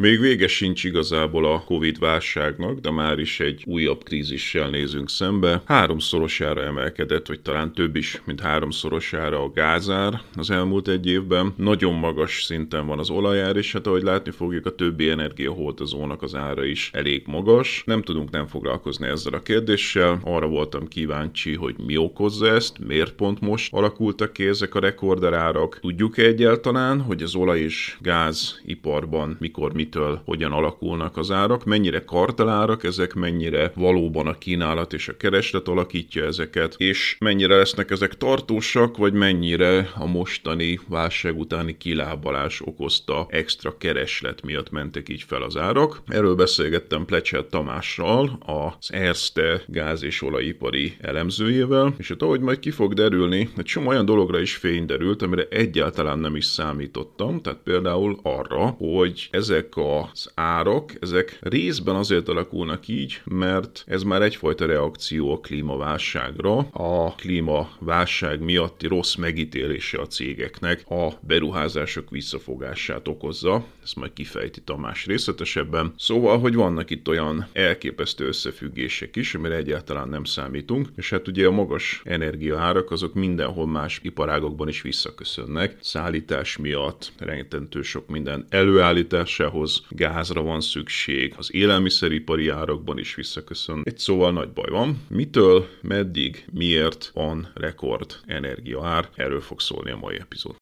Még vége sincs igazából a Covid válságnak, de már is egy újabb krízissel nézünk szembe. Háromszorosára emelkedett, vagy talán több is, mint háromszorosára a gázár az elmúlt egy évben. Nagyon magas szinten van az olajár, és hát ahogy látni fogjuk, a többi energiahordozónak az ára is elég magas. Nem tudunk nem foglalkozni ezzel a kérdéssel. Arra voltam kíváncsi, hogy mi okozza ezt, miért pont most alakultak ki ezek a rekorderárak. Tudjuk -e egyáltalán, hogy az olaj és gáz iparban mikor mit mitől hogyan alakulnak az árak, mennyire kartelárak ezek, mennyire valóban a kínálat és a kereslet alakítja ezeket, és mennyire lesznek ezek tartósak, vagy mennyire a mostani válság utáni kilábalás okozta extra kereslet miatt mentek így fel az árak. Erről beszélgettem Plecser Tamással, az Erste gáz- és olajipari elemzőjével, és hát ahogy majd ki fog derülni, egy csomó olyan dologra is fény derült, amire egyáltalán nem is számítottam, tehát például arra, hogy ezek az árak, ezek részben azért alakulnak így, mert ez már egyfajta reakció a klímaválságra, a klímaválság miatti rossz megítélése a cégeknek a beruházások visszafogását okozza, ezt majd kifejti Tamás részletesebben. Szóval, hogy vannak itt olyan elképesztő összefüggések is, amire egyáltalán nem számítunk, és hát ugye a magas energiaárak azok mindenhol más iparágokban is visszaköszönnek, szállítás miatt, rengetentő sok minden előállításához, ahhoz gázra van szükség, az élelmiszeripari árakban is visszaköszön. Egy szóval nagy baj van. Mitől, meddig, miért van rekord energiaár? Erről fog szólni a mai epizód.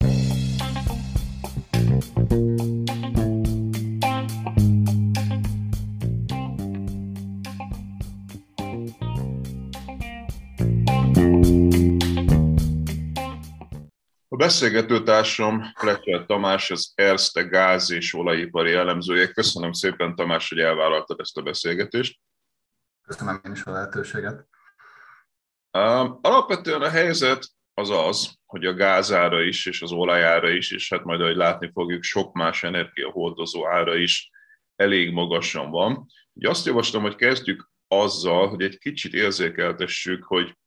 Beszélgetőtársam Fletcher Tamás, az Erste gáz és olajipari elemzője. Köszönöm szépen, Tamás, hogy elvállaltad ezt a beszélgetést. Köszönöm én is a lehetőséget. Alapvetően a helyzet az az, hogy a gázára is, és az olajára is, és hát majd, ahogy látni fogjuk, sok más energiahordozó ára is elég magasan van. Ugye azt javaslom, hogy kezdjük azzal, hogy egy kicsit érzékeltessük, hogy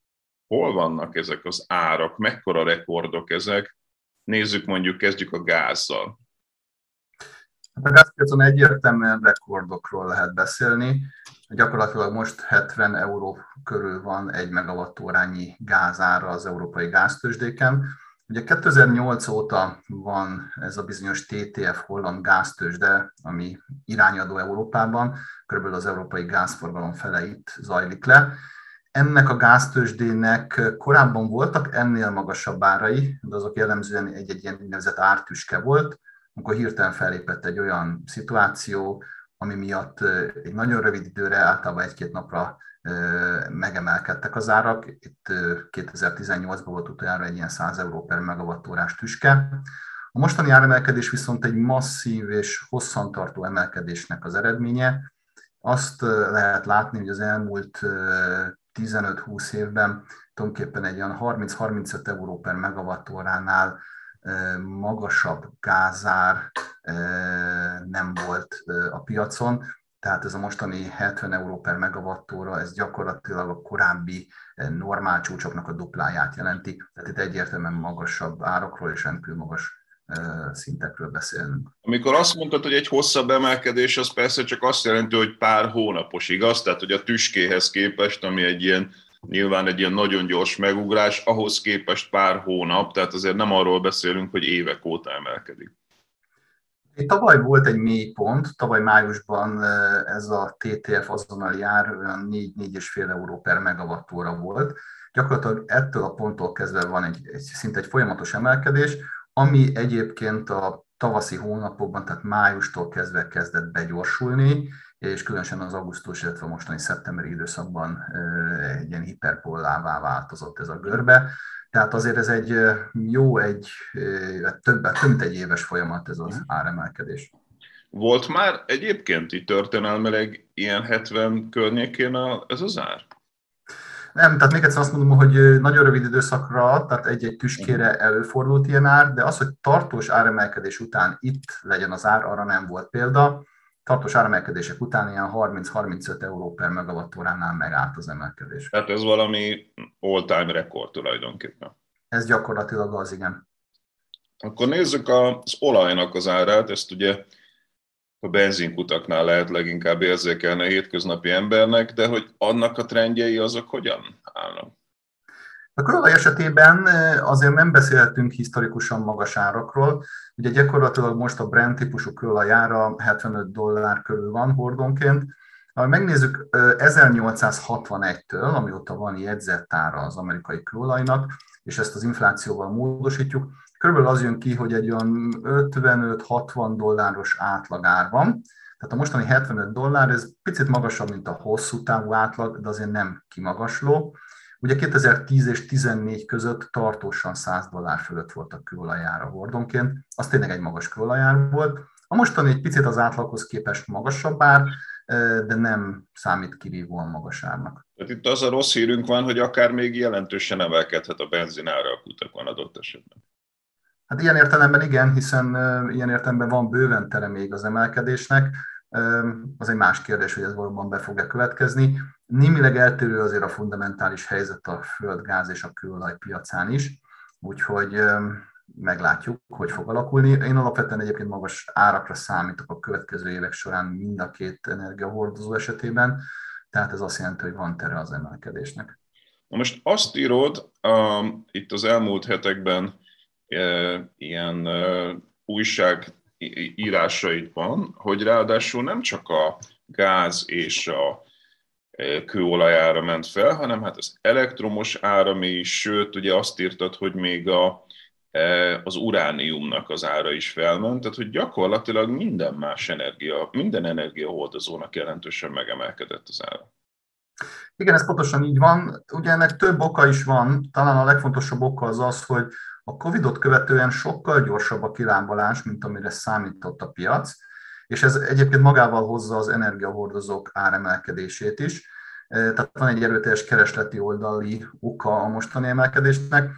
hol vannak ezek az árak, mekkora rekordok ezek. Nézzük mondjuk, kezdjük a gázzal. A gázpiacon egyértelműen rekordokról lehet beszélni. Gyakorlatilag most 70 euró körül van egy megawattórányi gázára az európai gáztősdéken. Ugye 2008 óta van ez a bizonyos TTF holland gáztősde, ami irányadó Európában, körülbelül az európai gázforgalom fele itt zajlik le, ennek a gáztősdének korábban voltak ennél magasabb árai, de azok jellemzően egy-egy ilyen úgynevezett ártüske volt, amikor hirtelen felépett egy olyan szituáció, ami miatt egy nagyon rövid időre, általában egy-két napra megemelkedtek az árak. Itt 2018-ban volt utoljára egy ilyen 100 euró per megawattórás tüske. A mostani áremelkedés viszont egy masszív és hosszantartó emelkedésnek az eredménye. Azt lehet látni, hogy az elmúlt 15-20 évben tulajdonképpen egy olyan 30-35 euró per megawattóránál magasabb gázár nem volt a piacon, tehát ez a mostani 70 euró per megawattóra, ez gyakorlatilag a korábbi normál csúcsoknak a dupláját jelenti, tehát itt egyértelműen magasabb árakról és rendkívül magas szintekről beszélünk. Amikor azt mondtad, hogy egy hosszabb emelkedés, az persze csak azt jelenti, hogy pár hónapos, igaz? Tehát, hogy a tüskéhez képest, ami egy ilyen nyilván egy ilyen nagyon gyors megugrás, ahhoz képest pár hónap, tehát azért nem arról beszélünk, hogy évek óta emelkedik. Tavaly volt egy mély pont, tavaly májusban ez a TTF azonnali ár olyan 4-4,5 euró per megawattóra volt. Gyakorlatilag ettől a ponttól kezdve van egy, egy szinte egy folyamatos emelkedés, ami egyébként a tavaszi hónapokban, tehát májustól kezdve kezdett begyorsulni, és különösen az augusztus, illetve mostani szeptemberi időszakban egy ilyen hiperpollává változott ez a görbe. Tehát azért ez egy jó, egy több, több mint egy éves folyamat ez az áremelkedés. Volt már egyébként itt történelmileg ilyen 70 környékén a, ez az ár? Nem, tehát még egyszer azt mondom, hogy nagyon rövid időszakra, tehát egy-egy tüskére előfordult ilyen ár, de az, hogy tartós áremelkedés után itt legyen az ár, arra nem volt példa. Tartós áremelkedések után ilyen 30-35 euró per megawattóránál megállt az emelkedés. Tehát ez valami all-time rekord tulajdonképpen. Ez gyakorlatilag az, igen. Akkor nézzük az olajnak az árát, ezt ugye a benzinkutaknál lehet leginkább érzékelni a hétköznapi embernek, de hogy annak a trendjei azok hogyan állnak? A kőolaj esetében azért nem beszélhetünk historikusan magas árakról. Ugye gyakorlatilag most a Brent típusú kőolaj ára 75 dollár körül van hordonként. Ha megnézzük 1861-től, amióta van jegyzett ára az amerikai kőolajnak, és ezt az inflációval módosítjuk, Körülbelül az jön ki, hogy egy olyan 55-60 dolláros átlagár van. Tehát a mostani 75 dollár, ez picit magasabb, mint a hosszú távú átlag, de azért nem kimagasló. Ugye 2010 és 2014 között tartósan 100 dollár fölött volt a kőolajára hordonként, az tényleg egy magas kőolajár volt. A mostani egy picit az átlaghoz képest magasabb ár, de nem számít kirívóan magas árnak. Tehát itt az a rossz hírünk van, hogy akár még jelentősen emelkedhet a benzinára a kutakon adott esetben. Hát ilyen értelemben igen, hiszen ilyen értelemben van bőven tere még az emelkedésnek. Az egy más kérdés, hogy ez valóban be fog-e következni. Némileg eltérő azért a fundamentális helyzet a föld, gáz és a kőolaj piacán is, úgyhogy meglátjuk, hogy fog alakulni. Én alapvetően egyébként magas árakra számítok a következő évek során mind a két energiahordozó esetében, tehát ez azt jelenti, hogy van tere az emelkedésnek. Na most azt írod um, itt az elmúlt hetekben, ilyen újság írásaidban, hogy ráadásul nem csak a gáz és a kőolajára ment fel, hanem hát az elektromos áram is, sőt, ugye azt írtad, hogy még a, az urániumnak az ára is felment, tehát hogy gyakorlatilag minden más energia, minden energiahordozónak jelentősen megemelkedett az ára. Igen, ez pontosan így van. Ugye ennek több oka is van. Talán a legfontosabb oka az az, hogy a Covid-ot követően sokkal gyorsabb a kilábalás, mint amire számított a piac, és ez egyébként magával hozza az energiahordozók áremelkedését is. E, tehát van egy erőteljes keresleti oldali oka a mostani emelkedésnek.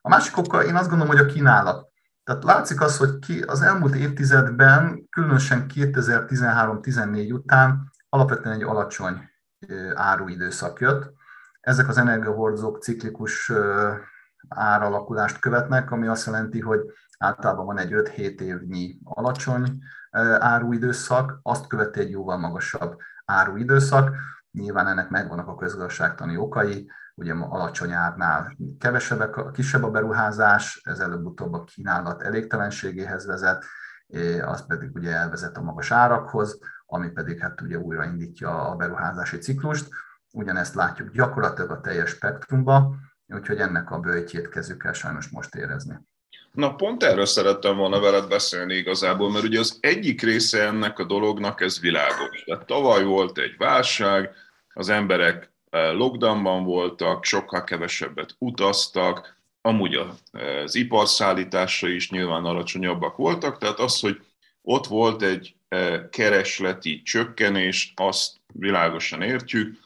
A másik oka, én azt gondolom, hogy a kínálat. Tehát látszik az, hogy ki az elmúlt évtizedben, különösen 2013-14 után alapvetően egy alacsony e, áruidőszak jött. Ezek az energiahordozók ciklikus e, áralakulást követnek, ami azt jelenti, hogy általában van egy 5-7 évnyi alacsony áruidőszak, azt követi egy jóval magasabb áruidőszak. Nyilván ennek megvannak a közgazdaságtani okai, ugye alacsony árnál kevesebb, kisebb a beruházás, ez előbb-utóbb a kínálat elégtelenségéhez vezet, az pedig ugye elvezet a magas árakhoz, ami pedig hát ugye újraindítja a beruházási ciklust. Ugyanezt látjuk gyakorlatilag a teljes spektrumban, úgyhogy ennek a bőjtjét kezdjük el sajnos most érezni. Na pont erről szerettem volna veled beszélni igazából, mert ugye az egyik része ennek a dolognak ez világos. Tehát tavaly volt egy válság, az emberek eh, lockdownban voltak, sokkal kevesebbet utaztak, amúgy az iparszállítása is nyilván alacsonyabbak voltak, tehát az, hogy ott volt egy eh, keresleti csökkenés, azt világosan értjük,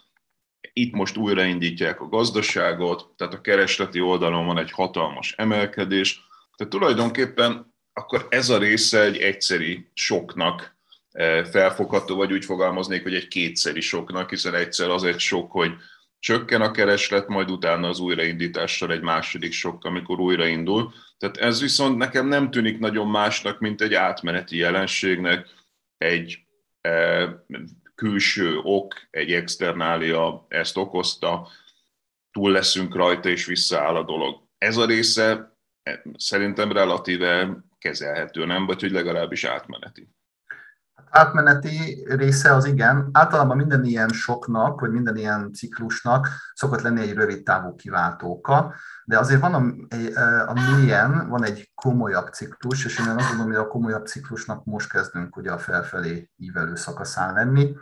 itt most újraindítják a gazdaságot, tehát a keresleti oldalon van egy hatalmas emelkedés, tehát tulajdonképpen akkor ez a része egy egyszeri soknak eh, felfogható, vagy úgy fogalmaznék, hogy egy kétszeri soknak, hiszen egyszer az egy sok, hogy csökken a kereslet, majd utána az újraindítással egy második sok, amikor újraindul. Tehát ez viszont nekem nem tűnik nagyon másnak, mint egy átmeneti jelenségnek, egy eh, külső ok, egy externália ezt okozta, túl leszünk rajta, és visszaáll a dolog. Ez a része szerintem relatíve kezelhető, nem? Vagy hogy legalábbis átmeneti? Átmeneti része az igen. Általában minden ilyen soknak, vagy minden ilyen ciklusnak szokott lenni egy rövid távú kiváltóka, de azért van a, a mélyen, van egy komolyabb ciklus, és én azt gondolom, hogy a komolyabb ciklusnak most kezdünk ugye a felfelé ívelő szakaszán lenni.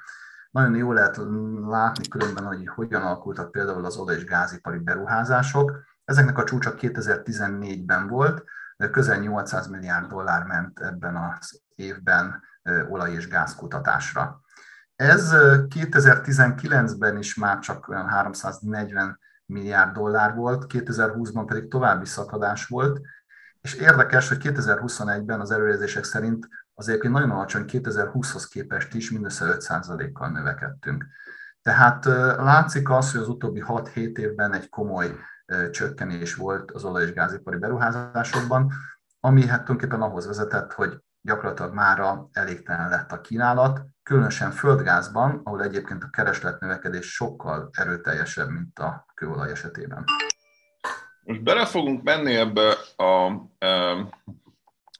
Nagyon jó lehet látni különben, hogy hogyan alakultak például az oda- és gázipari beruházások. Ezeknek a csúcsa 2014-ben volt, közel 800 milliárd dollár ment ebben az évben olaj- és gázkutatásra. Ez 2019-ben is már csak olyan 340 milliárd dollár volt, 2020-ban pedig további szakadás volt, és érdekes, hogy 2021-ben az előrejelzések szerint az egyébként nagyon alacsony 2020-hoz képest is mindössze 5%-kal növekedtünk. Tehát látszik az, hogy az utóbbi 6-7 évben egy komoly csökkenés volt az olaj- és gázipari beruházásokban, ami hát tulajdonképpen ahhoz vezetett, hogy gyakorlatilag mára elégtelen lett a kínálat, különösen földgázban, ahol egyébként a kereslet növekedés sokkal erőteljesebb, mint a kőolaj esetében. Most bele fogunk menni ebbe a,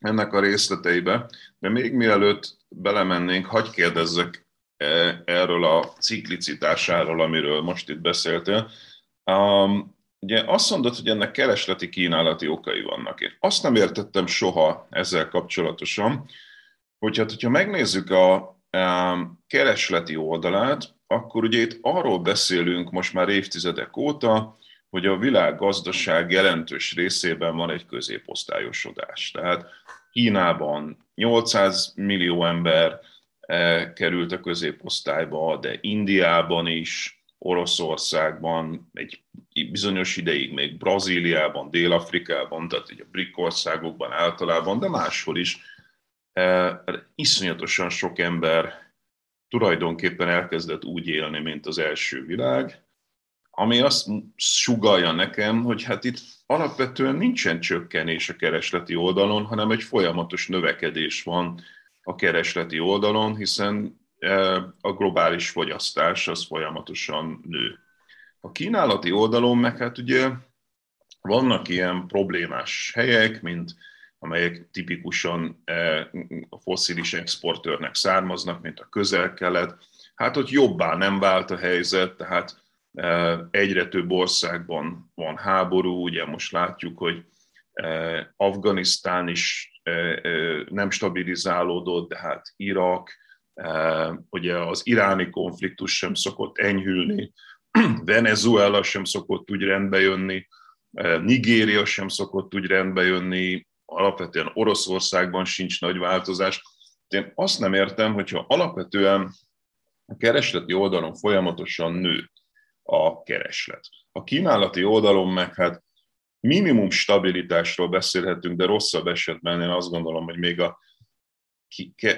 ennek a részleteibe, de még mielőtt belemennénk, hagyj kérdezzek e, erről a ciklicitásáról, amiről most itt beszéltél. Um, ugye azt mondod, hogy ennek keresleti kínálati okai vannak. Én azt nem értettem soha ezzel kapcsolatosan, hogy hát, hogyha megnézzük a keresleti oldalát, akkor ugye itt arról beszélünk most már évtizedek óta, hogy a világ gazdaság jelentős részében van egy középosztályosodás. Tehát Kínában 800 millió ember eh, került a középosztályba, de Indiában is, Oroszországban, egy bizonyos ideig még Brazíliában, Dél-Afrikában, tehát a BRIC országokban általában, de máshol is eh, iszonyatosan sok ember tulajdonképpen elkezdett úgy élni, mint az első világ, ami azt sugalja nekem, hogy hát itt alapvetően nincsen csökkenés a keresleti oldalon, hanem egy folyamatos növekedés van a keresleti oldalon, hiszen e, a globális fogyasztás az folyamatosan nő. A kínálati oldalon meg hát ugye vannak ilyen problémás helyek, mint amelyek tipikusan e, a foszilis exportőrnek származnak, mint a közel-kelet. Hát ott jobbá nem vált a helyzet, tehát Egyre több országban van háború, ugye most látjuk, hogy Afganisztán is nem stabilizálódott, de hát Irak, ugye az iráni konfliktus sem szokott enyhülni, Venezuela sem szokott úgy rendbe jönni, Nigéria sem szokott úgy rendbe jönni, alapvetően Oroszországban sincs nagy változás. Én azt nem értem, hogyha alapvetően a keresleti oldalon folyamatosan nő a kereslet. A kínálati oldalon meg hát minimum stabilitásról beszélhetünk, de rosszabb esetben én azt gondolom, hogy még a,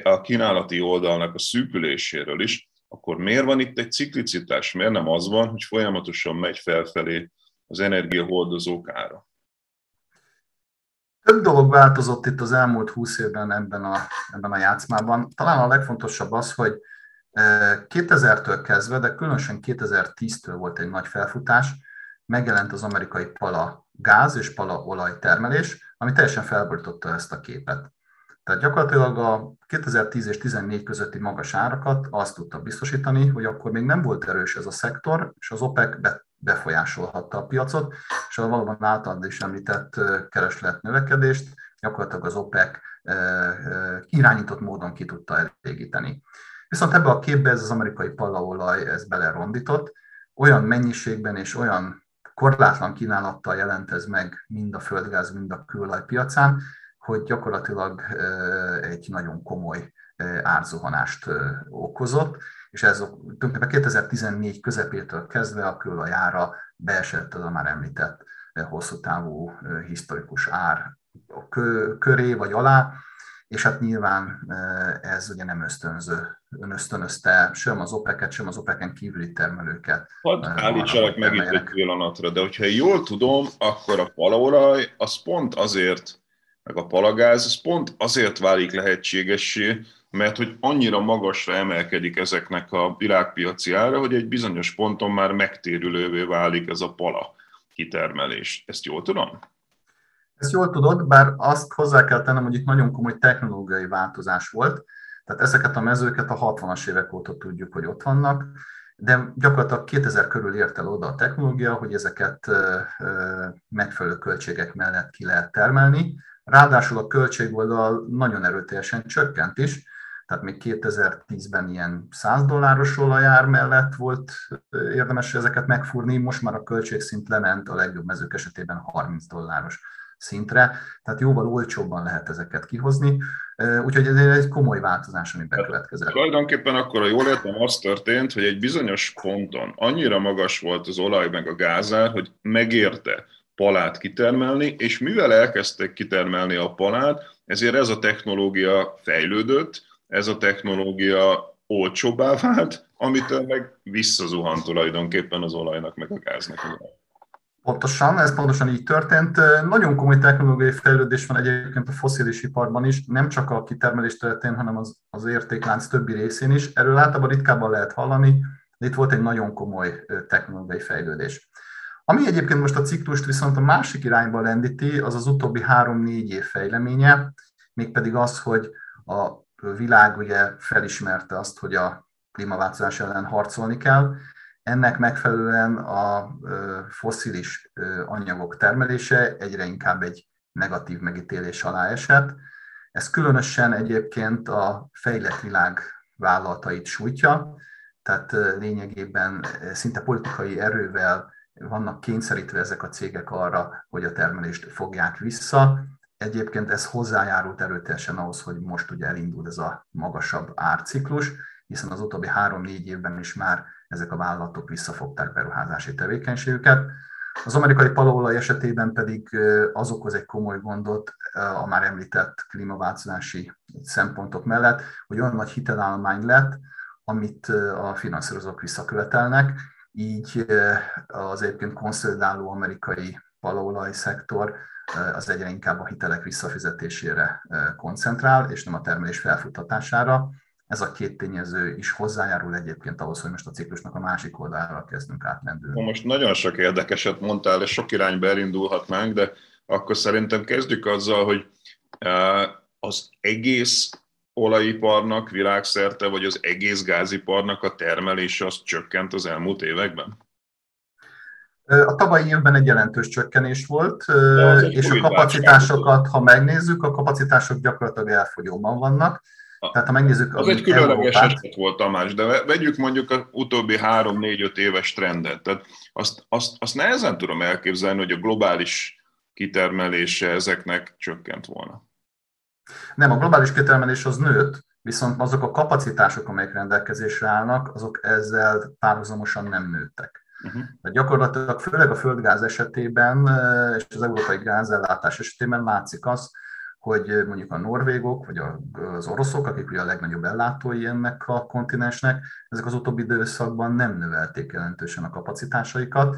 a kínálati oldalnak a szűküléséről is, akkor miért van itt egy ciklicitás? Miért nem az van, hogy folyamatosan megy felfelé az energiahordozók ára? Több dolog változott itt az elmúlt húsz évben ebben a, ebben a játszmában. Talán a legfontosabb az, hogy 2000-től kezdve, de különösen 2010-től volt egy nagy felfutás, megjelent az amerikai pala gáz és pala olaj termelés, ami teljesen felborította ezt a képet. Tehát gyakorlatilag a 2010 és 2014 közötti magas árakat azt tudta biztosítani, hogy akkor még nem volt erős ez a szektor, és az OPEC befolyásolhatta a piacot, és a valóban általad is említett kereslet növekedést gyakorlatilag az OPEC irányított módon ki tudta elégíteni. Viszont ebbe a képbe ez az amerikai palaolaj ez belerondított, olyan mennyiségben és olyan korlátlan kínálattal jelent ez meg mind a földgáz, mind a kőolaj piacán, hogy gyakorlatilag egy nagyon komoly árzuhanást okozott, és ez tulajdonképpen 2014 közepétől kezdve a kőolajára beesett az a már említett hosszú távú historikus ár köré vagy alá, és hát nyilván ez ugye nem ösztönző, ösztönözte sem az OPEC-et, sem az OPEC-en kívüli termelőket. Hadd állítsalak meg itt egy pillanatra, de hogyha jól tudom, akkor a palaolaj az pont azért, meg a palagáz, az pont azért válik lehetségessé, mert hogy annyira magasra emelkedik ezeknek a világpiaci ára, hogy egy bizonyos ponton már megtérülővé válik ez a pala kitermelés. Ezt jól tudom? Ezt jól tudod, bár azt hozzá kell tennem, hogy itt nagyon komoly technológiai változás volt, tehát ezeket a mezőket a 60-as évek óta tudjuk, hogy ott vannak, de gyakorlatilag 2000 körül ért el oda a technológia, hogy ezeket megfelelő költségek mellett ki lehet termelni. Ráadásul a költségoldal nagyon erőteljesen csökkent is, tehát még 2010-ben ilyen 100 dolláros olajár mellett volt érdemes ezeket megfúrni, most már a költségszint lement a legjobb mezők esetében 30 dolláros szintre, tehát jóval olcsóbban lehet ezeket kihozni, úgyhogy ez egy komoly változás, ami bekövetkezett. Tulajdonképpen akkor, a jól értem, az történt, hogy egy bizonyos ponton annyira magas volt az olaj meg a gázár, hogy megérte palát kitermelni, és mivel elkezdtek kitermelni a palát, ezért ez a technológia fejlődött, ez a technológia olcsóbbá vált, amitől meg visszazuhant tulajdonképpen az olajnak meg a gáznak. Pontosan, ez pontosan így történt. Nagyon komoly technológiai fejlődés van egyébként a foszilis iparban is, nem csak a kitermelés területén, hanem az, az értéklánc többi részén is. Erről általában ritkábban lehet hallani, de itt volt egy nagyon komoly technológiai fejlődés. Ami egyébként most a ciklust viszont a másik irányba lendíti, az az utóbbi három-négy év fejleménye, mégpedig az, hogy a világ ugye felismerte azt, hogy a klímaváltozás ellen harcolni kell, ennek megfelelően a foszilis anyagok termelése egyre inkább egy negatív megítélés alá esett. Ez különösen egyébként a fejlett világ vállalatait sújtja, tehát lényegében szinte politikai erővel vannak kényszerítve ezek a cégek arra, hogy a termelést fogják vissza. Egyébként ez hozzájárult erőteljesen ahhoz, hogy most ugye elindul ez a magasabb árciklus, hiszen az utóbbi három-négy évben is már ezek a vállalatok visszafogták beruházási tevékenységüket. Az amerikai palaolaj esetében pedig az okoz egy komoly gondot a már említett klímaváltozási szempontok mellett, hogy olyan nagy hitelállomány lett, amit a finanszírozók visszakövetelnek, így az egyébként konszolidáló amerikai palaolaj szektor az egyre inkább a hitelek visszafizetésére koncentrál, és nem a termelés felfuttatására. Ez a két tényező is hozzájárul egyébként ahhoz, hogy most a ciklusnak a másik oldalára kezdünk átlendülni. Most nagyon sok érdekeset mondtál, és sok irányba elindulhatnánk, de akkor szerintem kezdjük azzal, hogy az egész olajiparnak világszerte, vagy az egész gáziparnak a termelése az csökkent az elmúlt években? A tavalyi évben egy jelentős csökkenés volt, és a kapacitásokat, ha megnézzük, a kapacitások gyakorlatilag elfogyóban vannak. Tehát ha megnézzük... Az egy különleges eset volt, Tamás, de vegyük mondjuk az utóbbi három-négy-öt éves trendet. Tehát azt, azt, azt nehezen tudom elképzelni, hogy a globális kitermelése ezeknek csökkent volna. Nem, a globális kitermelés az nőtt, viszont azok a kapacitások, amelyek rendelkezésre állnak, azok ezzel párhuzamosan nem nőttek. Uh-huh. Tehát gyakorlatilag főleg a földgáz esetében és az európai gázellátás esetében látszik az, hogy mondjuk a norvégok, vagy az oroszok, akik ugye a legnagyobb ellátói ennek a kontinensnek, ezek az utóbbi időszakban nem növelték jelentősen a kapacitásaikat,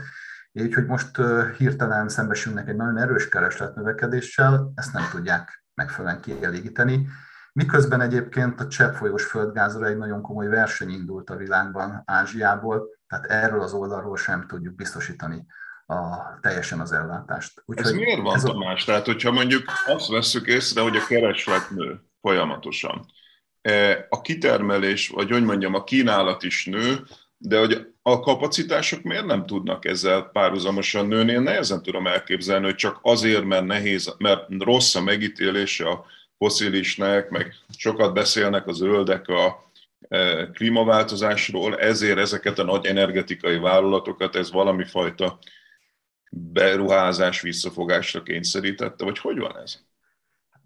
így hogy most hirtelen szembesülnek egy nagyon erős keresletnövekedéssel, ezt nem tudják megfelelően kielégíteni. Miközben egyébként a cseppfolyós földgázra egy nagyon komoly verseny indult a világban Ázsiából, tehát erről az oldalról sem tudjuk biztosítani a, teljesen az ellátást. Úgyhogy ez miért van, ez Tamás? A... Tehát, hogyha mondjuk azt veszük észre, hogy a kereslet nő folyamatosan, e, a kitermelés, vagy hogy mondjam, a kínálat is nő, de hogy a kapacitások miért nem tudnak ezzel párhuzamosan nőni? Én nehezen tudom elképzelni, hogy csak azért, mert nehéz, mert rossz a megítélése a foszilisnek, meg sokat beszélnek a zöldek a e, klímaváltozásról, ezért ezeket a nagy energetikai vállalatokat ez valami fajta beruházás visszafogásra kényszerítette, vagy hogy van ez?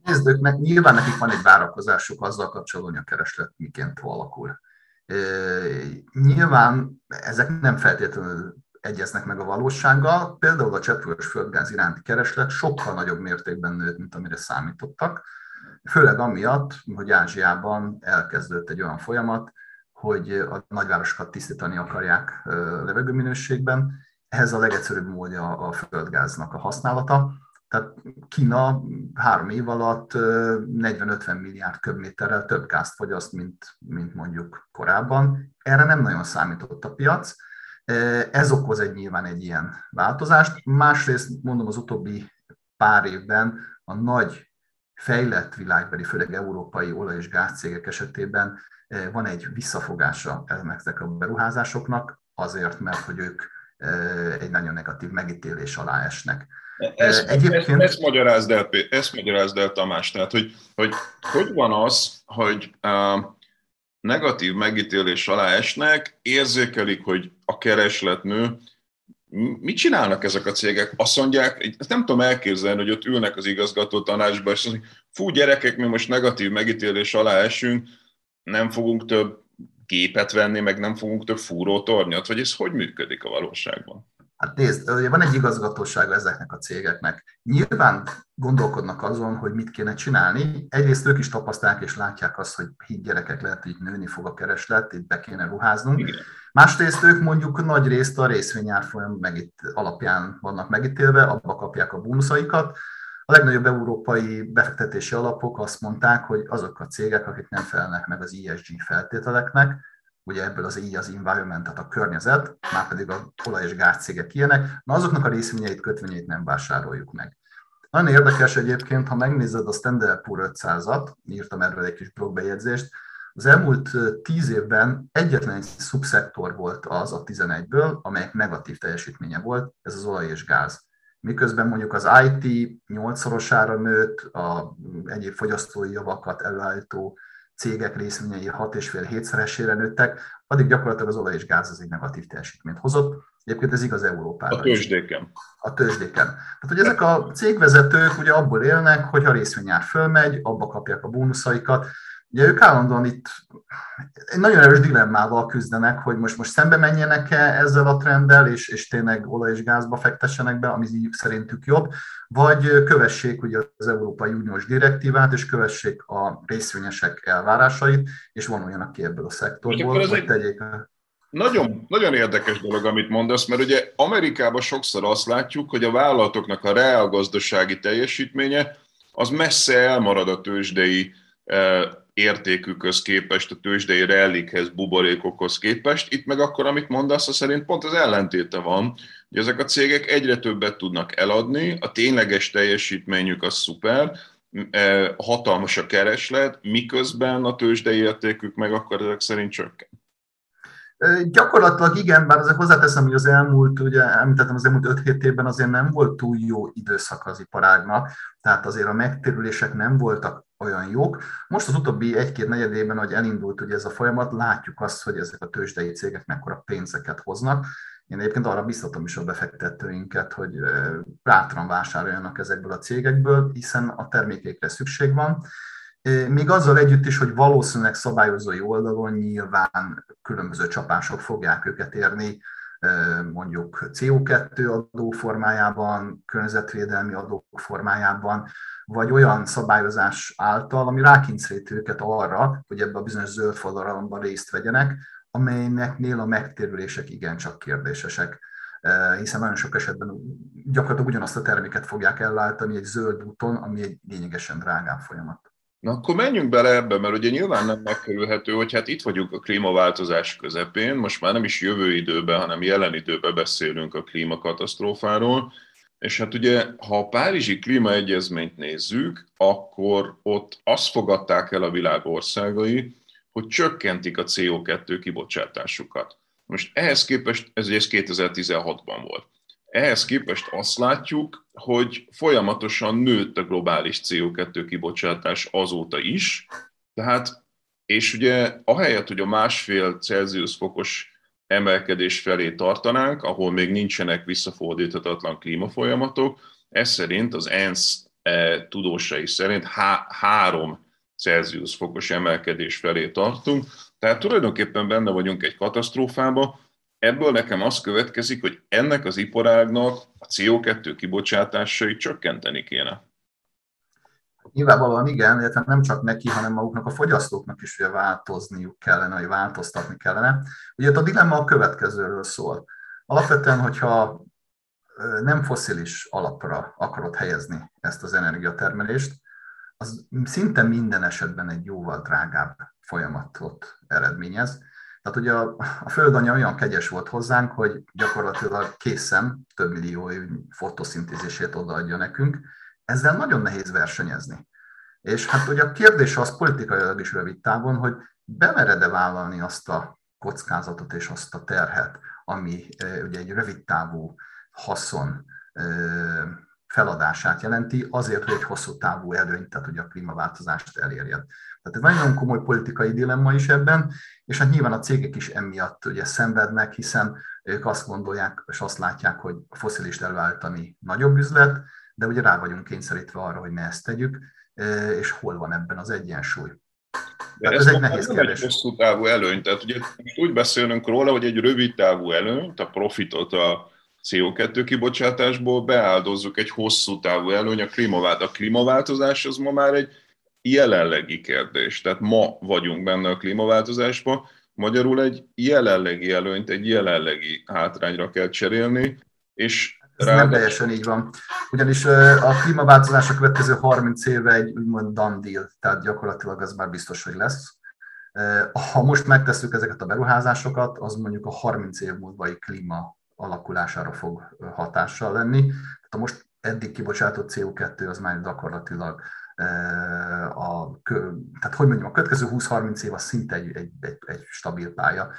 Nézzük meg, nyilván nekik van egy várakozásuk azzal kapcsolatban, hogy a kereslet miként alakul. Nyilván ezek nem feltétlenül egyeznek meg a valósággal. Például a cseppfolyós földgáz iránti kereslet sokkal nagyobb mértékben nőtt, mint amire számítottak. Főleg amiatt, hogy Ázsiában elkezdődött egy olyan folyamat, hogy a nagyvárosokat tisztítani akarják levegőminőségben, ehhez a legegyszerűbb módja a földgáznak a használata. Tehát Kína három év alatt 40-50 milliárd köbméterrel több gázt fogyaszt, mint, mint mondjuk korábban. Erre nem nagyon számított a piac. Ez okoz egy nyilván egy ilyen változást. Másrészt mondom az utóbbi pár évben a nagy fejlett világbeli, főleg európai olaj- és gázcégek esetében van egy visszafogása ezeknek a beruházásoknak, azért, mert hogy ők egy nagyon negatív megítélés alá esnek. Ezt, Egyébként... ezt, ezt, magyarázd el, ezt magyarázd el, Tamás, tehát hogy, hogy hogy van az, hogy uh, negatív megítélés alá esnek, érzékelik, hogy a kereslet nő, mit csinálnak ezek a cégek? Azt mondják, ezt nem tudom elképzelni, hogy ott ülnek az igazgató tanácsba, és mondják, fú, gyerekek, mi most negatív megítélés alá esünk, nem fogunk több gépet venni, meg nem fogunk több fúrótornyot, vagy ez hogy működik a valóságban? Hát nézd, van egy igazgatósága ezeknek a cégeknek. Nyilván gondolkodnak azon, hogy mit kéne csinálni. Egyrészt ők is tapasztalják és látják azt, hogy híd gyerekek lehet, hogy nőni fog a kereslet, itt be kéne ruháznunk. Igen. Másrészt ők mondjuk nagy részt a részvényárfolyam meg itt alapján vannak megítélve, abba kapják a bónuszaikat. A legnagyobb európai befektetési alapok azt mondták, hogy azok a cégek, akik nem felelnek meg az ESG feltételeknek, ugye ebből az így az environment, tehát a környezet, már pedig a olaj- és gázcégek ilyenek, na azoknak a részvényeit, kötvényeit nem vásároljuk meg. Nagyon érdekes egyébként, ha megnézed a Standard Poor 500-at, írtam erről egy kis blogbejegyzést, az elmúlt tíz évben egyetlen egy szubszektor volt az a 11-ből, amelyek negatív teljesítménye volt, ez az olaj és gáz. Miközben mondjuk az IT 8-szorosára nőtt, a egyéb fogyasztói javakat előállító cégek részvényei 6,5-7-szeresére nőttek, addig gyakorlatilag az olaj és gáz az egy negatív teljesítményt hozott. Egyébként ez igaz Európára. A tőzsdéken. A tőzsdéken. Tehát, hogy ezek a cégvezetők ugye abból élnek, hogy a részvényár fölmegy, abba kapják a bónuszaikat, Ugye ők állandóan itt egy nagyon erős dilemmával küzdenek, hogy most, most szembe menjenek-e ezzel a trenddel, és, és tényleg olaj és gázba fektessenek be, ami szerintük jobb, vagy kövessék ugye az Európai Uniós direktívát, és kövessék a részvényesek elvárásait, és van olyan, aki ebből a szektorból, hogy tegyék nagyon, nagyon érdekes dolog, amit mondasz, mert ugye Amerikában sokszor azt látjuk, hogy a vállalatoknak a reálgazdasági teljesítménye az messze elmarad a tőzsdei értékükhöz képest, a tőzsdei rellikhez, buborékokhoz képest. Itt meg akkor, amit mondasz, az szerint pont az ellentéte van, hogy ezek a cégek egyre többet tudnak eladni, a tényleges teljesítményük az szuper, e, hatalmas a kereslet, miközben a tőzsdei értékük meg akkor ezek szerint csökken. Gyakorlatilag igen, bár azért hozzáteszem, hogy az elmúlt, ugye említettem, az elmúlt 5-7 évben azért nem volt túl jó időszak az iparágnak, tehát azért a megtérülések nem voltak olyan jók. Most az utóbbi egy-két negyedében, hogy elindult ugye ez a folyamat, látjuk azt, hogy ezek a tőzsdei cégek mekkora pénzeket hoznak. Én egyébként arra biztatom is a befektetőinket, hogy bátran vásároljanak ezekből a cégekből, hiszen a termékeikre szükség van. Még azzal együtt is, hogy valószínűleg szabályozói oldalon nyilván különböző csapások fogják őket érni, mondjuk CO2 adó formájában, környezetvédelmi adó formájában, vagy olyan szabályozás által, ami rákényszerít őket arra, hogy ebbe a bizonyos zöld forradalomban részt vegyenek, amelyeknél a megtérülések igencsak kérdésesek hiszen nagyon sok esetben gyakorlatilag ugyanazt a terméket fogják ellátani egy zöld úton, ami egy lényegesen drágább folyamat. Na akkor menjünk bele ebbe, mert ugye nyilván nem megkerülhető, hogy hát itt vagyunk a klímaváltozás közepén, most már nem is jövő időben, hanem jelen időben beszélünk a klímakatasztrófáról, és hát ugye, ha a Párizsi klímaegyezményt nézzük, akkor ott azt fogadták el a világ országai, hogy csökkentik a CO2 kibocsátásukat. Most ehhez képest, ez, ez 2016-ban volt. Ehhez képest azt látjuk, hogy folyamatosan nőtt a globális CO2 kibocsátás azóta is, tehát, és ugye ahelyett, hogy a másfél Celsius fokos emelkedés felé tartanánk, ahol még nincsenek visszafordíthatatlan klímafolyamatok, ez szerint az ENSZ e, tudósai szerint há- három Celsius fokos emelkedés felé tartunk, tehát tulajdonképpen benne vagyunk egy katasztrófába, Ebből nekem az következik, hogy ennek az iparágnak a CO2 kibocsátásait csökkenteni kéne. Nyilvánvalóan igen, illetve nem csak neki, hanem maguknak a fogyasztóknak is ugye változniuk kellene, vagy változtatni kellene. Ugye a dilemma a következőről szól. Alapvetően, hogyha nem foszilis alapra akarod helyezni ezt az energiatermelést, az szinte minden esetben egy jóval drágább folyamatot eredményez. Tehát ugye a, a földanya olyan kegyes volt hozzánk, hogy gyakorlatilag készen több millió fotoszintézisét odaadja nekünk, ezzel nagyon nehéz versenyezni. És hát ugye a kérdés az politikailag is rövid távon, hogy bemered-e vállalni azt a kockázatot és azt a terhet, ami ugye egy rövid távú haszon feladását jelenti, azért, hogy egy hosszú távú előnyt, tehát hogy a klímaváltozást elérjed. Tehát ez nagyon komoly politikai dilemma is ebben, és hát nyilván a cégek is emiatt ugye szenvednek, hiszen ők azt gondolják, és azt látják, hogy a foszilis előállítani nagyobb üzlet, de ugye rá vagyunk kényszerítve arra, hogy ne ezt tegyük, és hol van ebben az egyensúly. De ez, ez egy nehéz nem kérdés. egy hosszú távú előny. Tehát ugye úgy beszélünk róla, hogy egy rövid távú előnyt, a profitot a CO2 kibocsátásból beáldozzuk egy hosszú távú előny, a klímavált. A klímaváltozás az ma már egy jelenlegi kérdés. Tehát ma vagyunk benne a klímaváltozásban, magyarul egy jelenlegi előnyt, egy jelenlegi hátrányra kell cserélni, és ez Rá, nem teljesen így van. Ugyanis a klímaváltozás a következő 30 éve egy úgymond done deal, tehát gyakorlatilag ez már biztos, hogy lesz. Ha most megtesszük ezeket a beruházásokat, az mondjuk a 30 év múlvai klíma alakulására fog hatással lenni. Tehát a most eddig kibocsátott CO2 az már gyakorlatilag a, tehát hogy mondjam, a következő 20-30 év az szinte egy, egy, egy, egy stabil pálya.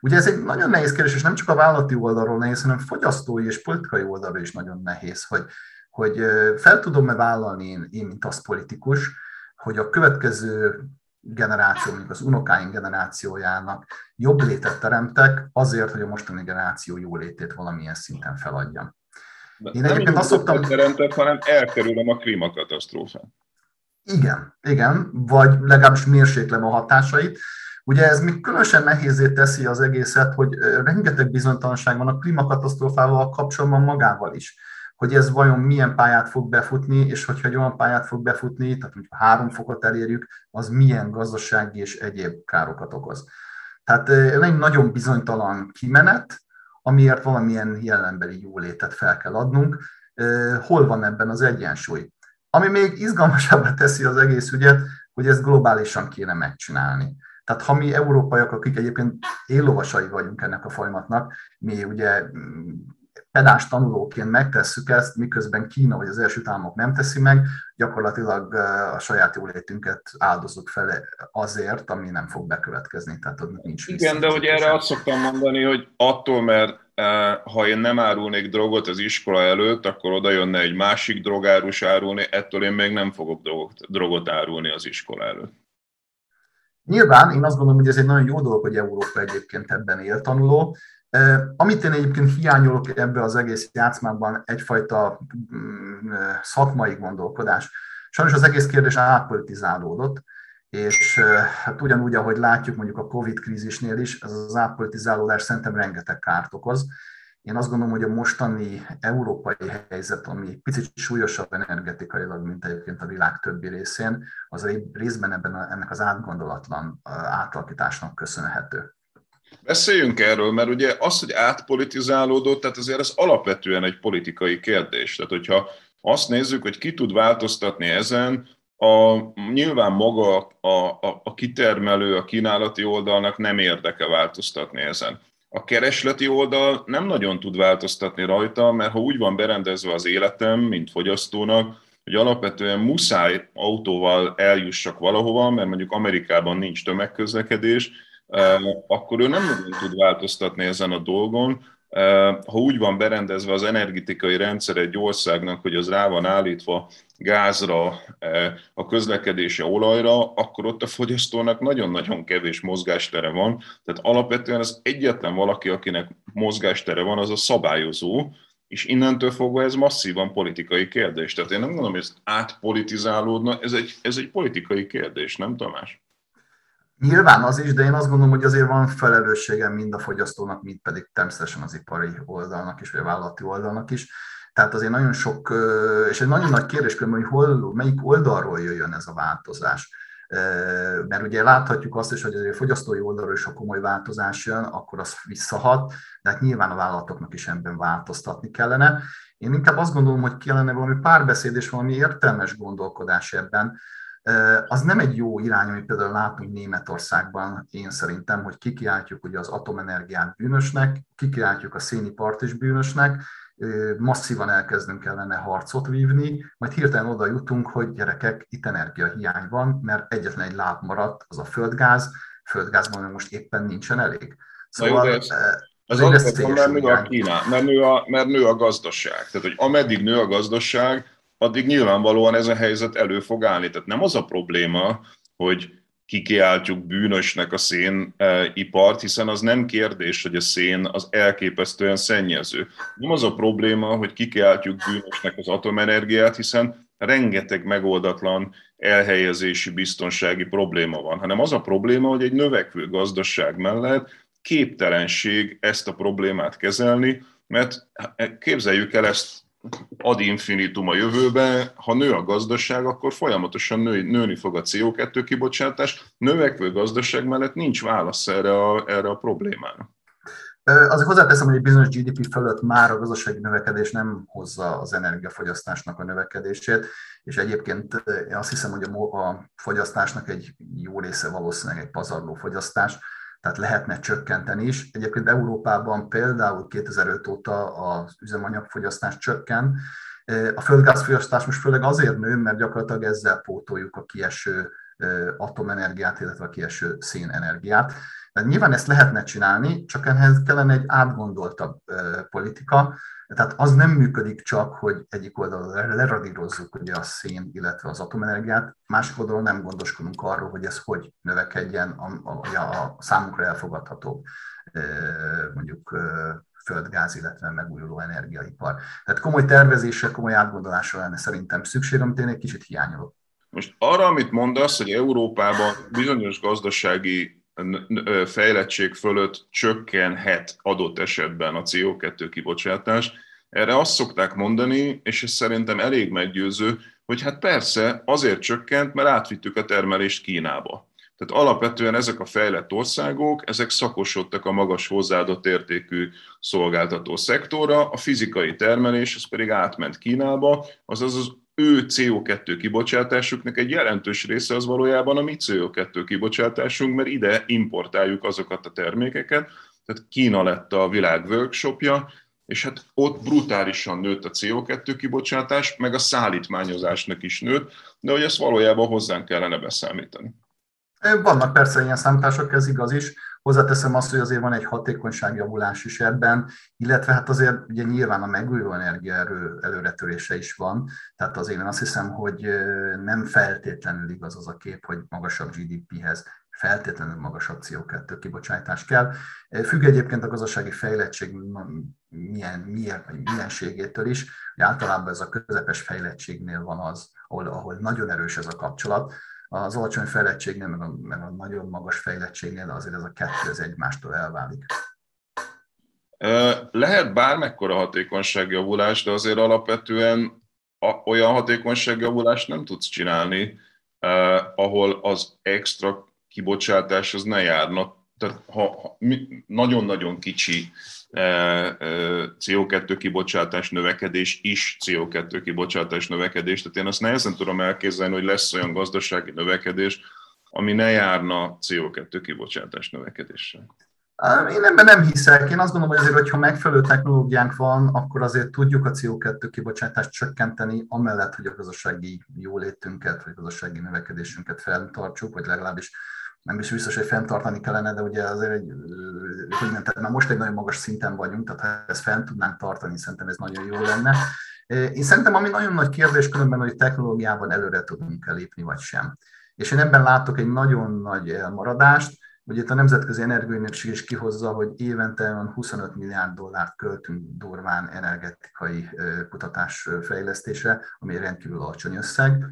Ugye ez egy nagyon nehéz kérdés, és nem csak a vállalati oldalról nehéz, hanem fogyasztói és politikai oldalról is nagyon nehéz, hogy, hogy fel tudom-e vállalni én, én, mint az politikus, hogy a következő generáció, mondjuk az unokáink generációjának jobb létet teremtek azért, hogy a mostani generáció jó létét valamilyen szinten feladjam. De Én egyébként azt szoktam... teremtek, hanem elkerülöm a klímakatasztrófát. Igen, igen, vagy legalábbis mérséklem a hatásait. Ugye ez még különösen nehézé teszi az egészet, hogy rengeteg bizonytalanság van a klímakatasztrófával kapcsolatban magával is hogy ez vajon milyen pályát fog befutni, és hogyha egy olyan pályát fog befutni, tehát hogyha három fokot elérjük, az milyen gazdasági és egyéb károkat okoz. Tehát egy nagyon bizonytalan kimenet, amiért valamilyen jelenbeli jólétet fel kell adnunk. Hol van ebben az egyensúly? Ami még izgalmasabbá teszi az egész ügyet, hogy ezt globálisan kéne megcsinálni. Tehát ha mi európaiak, akik egyébként éllovasai vagyunk ennek a folyamatnak, mi ugye pedás tanulóként megtesszük ezt, miközben Kína vagy az első államok nem teszi meg, gyakorlatilag a saját jólétünket áldozzuk fel azért, ami nem fog bekövetkezni. Tehát ott nincs Igen, de hogy erre azt szoktam mondani, hogy attól, mert ha én nem árulnék drogot az iskola előtt, akkor oda jönne egy másik drogárus árulni, ettől én még nem fogok drogot, drogot árulni az iskola előtt. Nyilván én azt gondolom, hogy ez egy nagyon jó dolog, hogy Európa egyébként ebben él tanuló, amit én egyébként hiányolok ebbe az egész játszmában, egyfajta mm, szakmai gondolkodás. Sajnos az egész kérdés átpolitizálódott, és hát ugyanúgy, ahogy látjuk mondjuk a Covid krízisnél is, ez az átpolitizálódás szerintem rengeteg kárt okoz. Én azt gondolom, hogy a mostani európai helyzet, ami picit súlyosabb energetikailag, mint egyébként a világ többi részén, az részben ebben a, ennek az átgondolatlan átalakításnak köszönhető. Beszéljünk erről, mert ugye az, hogy átpolitizálódott, tehát azért ez alapvetően egy politikai kérdés. Tehát, hogyha azt nézzük, hogy ki tud változtatni ezen, a, nyilván maga a, a, a kitermelő, a kínálati oldalnak nem érdeke változtatni ezen. A keresleti oldal nem nagyon tud változtatni rajta, mert ha úgy van berendezve az életem, mint fogyasztónak, hogy alapvetően muszáj autóval eljussak valahova, mert mondjuk Amerikában nincs tömegközlekedés, akkor ő nem nagyon tud változtatni ezen a dolgon. Ha úgy van berendezve az energetikai rendszer egy országnak, hogy az rá van állítva gázra, a közlekedése olajra, akkor ott a fogyasztónak nagyon-nagyon kevés mozgástere van. Tehát alapvetően az egyetlen valaki, akinek mozgástere van, az a szabályozó, és innentől fogva ez masszívan politikai kérdés. Tehát én nem gondolom, hogy ez átpolitizálódna, ez egy, ez egy politikai kérdés, nem Tamás? Nyilván az is, de én azt gondolom, hogy azért van felelőssége mind a fogyasztónak, mind pedig természetesen az ipari oldalnak is, vagy a vállalati oldalnak is. Tehát azért nagyon sok, és egy nagyon nagy kérdés, hogy hol, melyik oldalról jöjjön ez a változás. Mert ugye láthatjuk azt is, hogy a fogyasztói oldalról is, ha komoly változás jön, akkor az visszahat, de hát nyilván a vállalatoknak is ebben változtatni kellene. Én inkább azt gondolom, hogy kellene valami párbeszéd és valami értelmes gondolkodás ebben, az nem egy jó irány, amit például látunk Németországban, én szerintem, hogy kikiáltjuk ugye az atomenergiát bűnösnek, kikiáltjuk a szénipart is bűnösnek, masszívan elkezdünk ellene harcot vívni, majd hirtelen oda jutunk, hogy gyerekek, itt energiahiány van, mert egyetlen egy láb maradt, az a földgáz, földgázban most éppen nincsen elég. Szóval, jó, ez azért van, mert nő a Kína, mert nő a, mert nő a gazdaság. Tehát, hogy ameddig nő a gazdaság, addig nyilvánvalóan ez a helyzet elő fog állni. Tehát nem az a probléma, hogy kikiáltjuk bűnösnek a szénipart, hiszen az nem kérdés, hogy a szén az elképesztően szennyező. Nem az a probléma, hogy kikiáltjuk bűnösnek az atomenergiát, hiszen rengeteg megoldatlan elhelyezési biztonsági probléma van, hanem az a probléma, hogy egy növekvő gazdaság mellett képtelenség ezt a problémát kezelni, mert képzeljük el ezt ad infinitum a jövőbe, ha nő a gazdaság, akkor folyamatosan nő, nőni fog a CO2 kibocsátás. Növekvő gazdaság mellett nincs válasz erre a, erre a problémára. Azért hozzáteszem, hogy egy bizonyos GDP fölött már a gazdasági növekedés nem hozza az energiafogyasztásnak a növekedését, és egyébként én azt hiszem, hogy a fogyasztásnak egy jó része valószínűleg egy pazarló fogyasztás, tehát lehetne csökkenteni is. Egyébként Európában például 2005 óta az üzemanyagfogyasztás csökken, a földgázfogyasztás most főleg azért nő, mert gyakorlatilag ezzel pótoljuk a kieső atomenergiát, illetve a kieső szénenergiát. De nyilván ezt lehetne csinálni, csak ehhez kellene egy átgondoltabb politika, tehát az nem működik csak, hogy egyik oldalon leradírozzuk ugye a szén, illetve az atomenergiát, másik oldalon nem gondoskodunk arról, hogy ez hogy növekedjen a, a, a számunkra elfogadható mondjuk földgáz, illetve megújuló energiaipar. Tehát komoly tervezésre, komoly átgondolásra lenne szerintem szükség, amit én egy kicsit hiányolok. Most arra, amit mondasz, hogy Európában bizonyos gazdasági fejlettség fölött csökkenhet adott esetben a CO2 kibocsátás. Erre azt szokták mondani, és ez szerintem elég meggyőző, hogy hát persze azért csökkent, mert átvittük a termelést Kínába. Tehát alapvetően ezek a fejlett országok, ezek szakosodtak a magas hozzáadott értékű szolgáltató szektorra, a fizikai termelés, ez pedig átment Kínába, azaz az ő CO2 kibocsátásuknak egy jelentős része az valójában a mi CO2 kibocsátásunk, mert ide importáljuk azokat a termékeket, tehát Kína lett a világ workshopja, és hát ott brutálisan nőtt a CO2 kibocsátás, meg a szállítmányozásnak is nőtt, de hogy ezt valójában hozzánk kellene beszámítani. Vannak persze ilyen számítások, ez igaz is. Hozzáteszem azt, hogy azért van egy hatékonyságjavulás is ebben, illetve hát azért ugye nyilván a megújuló erő előretörése is van, tehát azért én azt hiszem, hogy nem feltétlenül igaz az a kép, hogy magasabb GDP-hez feltétlenül magasabb CO2 kibocsátás kell. Függ egyébként a gazdasági fejlettség milyen, milyen, vagy milyenségétől is, általában ez a közepes fejlettségnél van az, ahol, ahol nagyon erős ez a kapcsolat, az alacsony fejlettségnél, meg a, meg a nagyon magas fejlettségnél azért ez a kettő az egymástól elválik. Lehet bármekkora hatékonyságjavulás, de azért alapvetően olyan hatékonyságjavulást nem tudsz csinálni, ahol az extra kibocsátás az ne járna. Tehát ha, ha nagyon-nagyon kicsi CO2 kibocsátás növekedés is CO2 kibocsátás növekedés. Tehát én azt nehezen tudom elképzelni, hogy lesz olyan gazdasági növekedés, ami ne járna CO2 kibocsátás növekedéssel. Én ebben nem hiszek. Én azt gondolom, hogy azért, hogyha megfelelő technológiánk van, akkor azért tudjuk a CO2 kibocsátást csökkenteni, amellett, hogy a gazdasági jólétünket, vagy a gazdasági növekedésünket fenntartsuk, vagy legalábbis nem is biztos, hogy fenntartani kellene, de ugye azért egy, hogy tehát már most egy nagyon magas szinten vagyunk, tehát ha ezt fent tudnánk tartani, szerintem ez nagyon jó lenne. Én szerintem ami nagyon nagy kérdés különben, hogy technológiában előre tudunk-e lépni, vagy sem. És én ebben látok egy nagyon nagy elmaradást, hogy itt a Nemzetközi Energiaügynökség is kihozza, hogy évente 25 milliárd dollárt költünk durván energetikai kutatás fejlesztésre, ami rendkívül alacsony összeg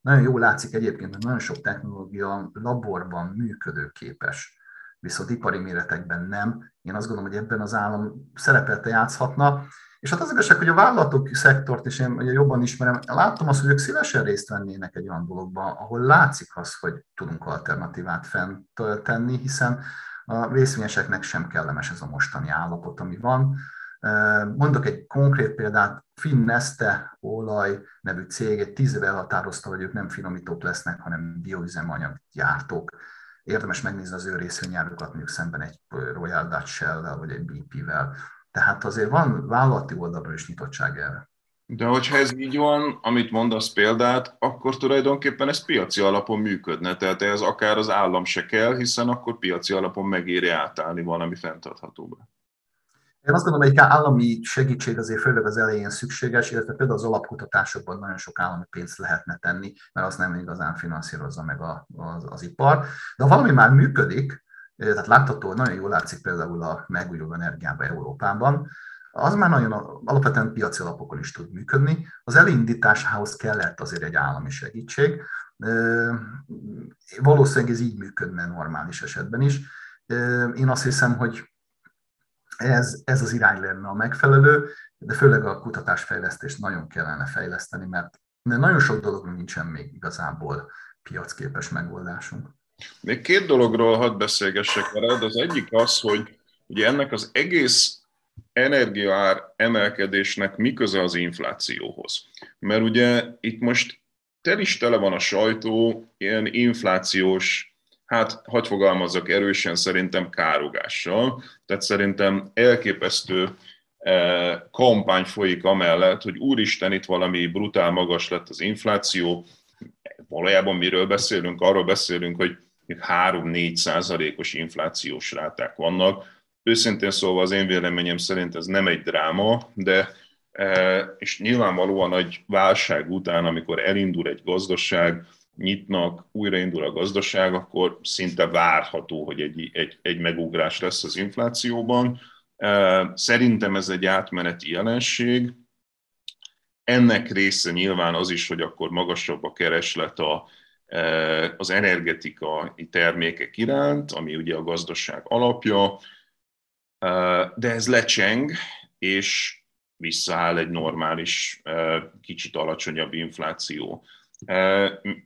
nagyon jól látszik egyébként, hogy nagyon sok technológia laborban működőképes, viszont ipari méretekben nem. Én azt gondolom, hogy ebben az állam szerepelte játszhatna. És hát az igazság, hogy a vállalatok szektort is én ugye jobban ismerem, láttam azt, hogy ők szívesen részt vennének egy olyan dologba, ahol látszik az, hogy tudunk alternatívát fent tenni, hiszen a részvényeseknek sem kellemes ez a mostani állapot, ami van. Mondok egy konkrét példát, Finneste olaj nevű cég egy tíz éve elhatározta, hogy ők nem finomítók lesznek, hanem bioüzemanyag gyártók. Érdemes megnézni az ő részvényárukat, mondjuk szemben egy Royal Dutch Shell-vel vagy egy BP-vel. Tehát azért van vállalati oldalról is nyitottság erre. De hogyha ez így van, amit mondasz példát, akkor tulajdonképpen ez piaci alapon működne. Tehát ez akár az állam se kell, hiszen akkor piaci alapon megéri átállni valami fenntarthatóba. Én azt gondolom, hogy egy állami segítség azért főleg az elején szükséges, illetve például az alapkutatásokban nagyon sok állami pénzt lehetne tenni, mert az nem igazán finanszírozza meg a, az, az ipar. De ha valami már működik, tehát látható, nagyon jól látszik például a megújuló energiában Európában, az már nagyon alapvetően piaci alapokon is tud működni. Az elindításához kellett azért egy állami segítség. Valószínűleg ez így működne normális esetben is. Én azt hiszem, hogy ez, ez az irány lenne a megfelelő, de főleg a kutatásfejlesztést nagyon kellene fejleszteni, mert nagyon sok dolog nincsen még igazából piacképes megoldásunk. Még két dologról hadd beszélgessek veled. Az egyik az, hogy ugye ennek az egész energiaár emelkedésnek mi köze az inflációhoz. Mert ugye itt most tel is tele van a sajtó ilyen inflációs, hát hogy fogalmazzak erősen, szerintem károgással. Tehát szerintem elképesztő eh, kampány folyik amellett, hogy úristen, itt valami brutál magas lett az infláció. Valójában miről beszélünk? Arról beszélünk, hogy 3-4 százalékos inflációs ráták vannak, Őszintén szólva az én véleményem szerint ez nem egy dráma, de e, és nyilvánvalóan egy válság után, amikor elindul egy gazdaság, nyitnak, újraindul a gazdaság, akkor szinte várható, hogy egy, egy, egy megugrás lesz az inflációban. E, szerintem ez egy átmeneti jelenség. Ennek része nyilván az is, hogy akkor magasabb a kereslet a, e, az energetikai termékek iránt, ami ugye a gazdaság alapja, de ez lecseng, és visszaáll egy normális, kicsit alacsonyabb infláció.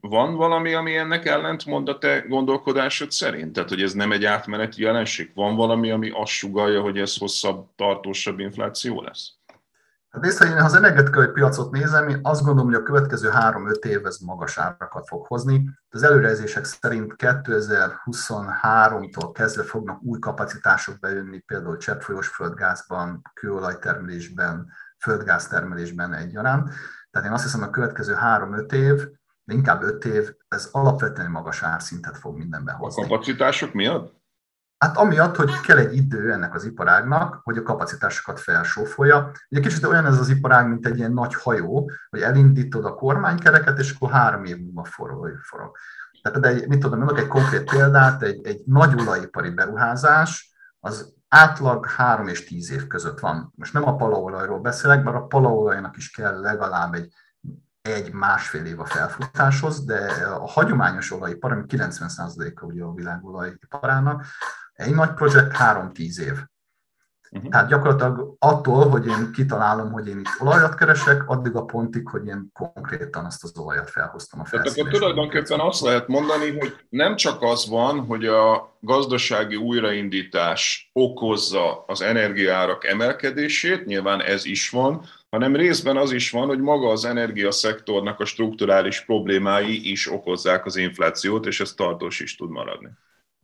Van valami, ami ennek ellentmond a te gondolkodásod szerint? Tehát, hogy ez nem egy átmeneti jelenség? Van valami, ami azt sugalja, hogy ez hosszabb, tartósabb infláció lesz? Hát nézd, ha én az energetikai piacot nézem, én azt gondolom, hogy a következő három-öt év ez magas árakat fog hozni. Az előrejelzések szerint 2023-tól kezdve fognak új kapacitások bejönni, például cseppfolyós földgázban, kőolajtermelésben, földgáztermelésben egyaránt. Tehát én azt hiszem, a következő három-öt év, de inkább öt év, ez alapvetően magas árszintet fog mindenben hozni. A kapacitások miatt? Hát amiatt, hogy kell egy idő ennek az iparágnak, hogy a kapacitásokat felsófolja. Ugye kicsit olyan ez az iparág, mint egy ilyen nagy hajó, hogy elindítod a kormánykereket, és akkor három év múlva forog. forog. Tehát de mit tudom, mondok egy konkrét példát, egy, egy nagy olajipari beruházás, az átlag három és tíz év között van. Most nem a palaolajról beszélek, mert a palaolajnak is kell legalább egy egy másfél év a felfutáshoz, de a hagyományos olajipar, ami 90%-a ugye a világolajiparának, egy nagy projekt 3-10 év. Uh-huh. Tehát gyakorlatilag attól, hogy én kitalálom, hogy én itt olajat keresek, addig a pontig, hogy én konkrétan azt az olajat felhoztam a Tehát akkor tulajdonképpen azt lehet mondani, hogy nem csak az van, hogy a gazdasági újraindítás okozza az energiárak emelkedését, nyilván ez is van, hanem részben az is van, hogy maga az energiaszektornak a strukturális problémái is okozzák az inflációt, és ez tartós is tud maradni.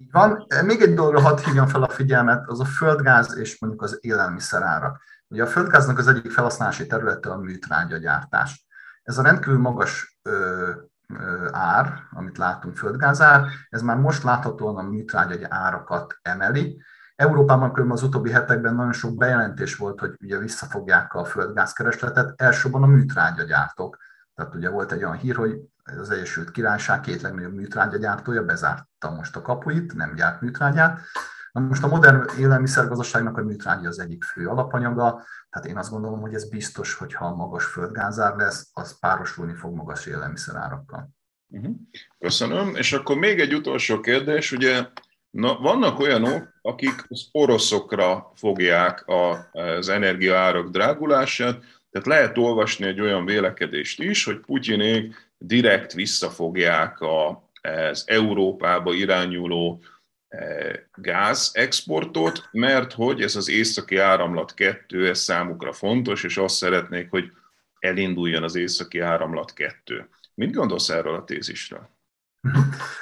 Így van. Még egy dologra hadd hívjam fel a figyelmet, az a földgáz és mondjuk az élelmiszerárak. Ugye a földgáznak az egyik felhasználási területe a műtrágyagyártás. Ez a rendkívül magas ö, ö, ár, amit látunk, földgázár, ez már most láthatóan a műtrágyagy árakat emeli. Európában különben az utóbbi hetekben nagyon sok bejelentés volt, hogy ugye visszafogják a földgázkeresletet, elsősorban a műtrágyagyártók. Tehát ugye volt egy olyan hír, hogy az Egyesült Királyság két legnagyobb műtrágyagyártója bezárta most a kapuit, nem gyárt műtrágyát. Na most a modern élelmiszergazdaságnak a műtrágya az egyik fő alapanyaga, tehát én azt gondolom, hogy ez biztos, hogy ha magas földgázár lesz, az párosulni fog magas élelmiszerárakkal. Mhm. Köszönöm. És akkor még egy utolsó kérdés. Ugye na, vannak olyanok, akik az oroszokra fogják az energiaárak drágulását, tehát lehet olvasni egy olyan vélekedést is, hogy Putyinék direkt visszafogják az Európába irányuló e, gázexportot, mert hogy ez az északi áramlat kettő, ez számukra fontos, és azt szeretnék, hogy elinduljon az északi áramlat kettő. Mit gondolsz erről a tézisről?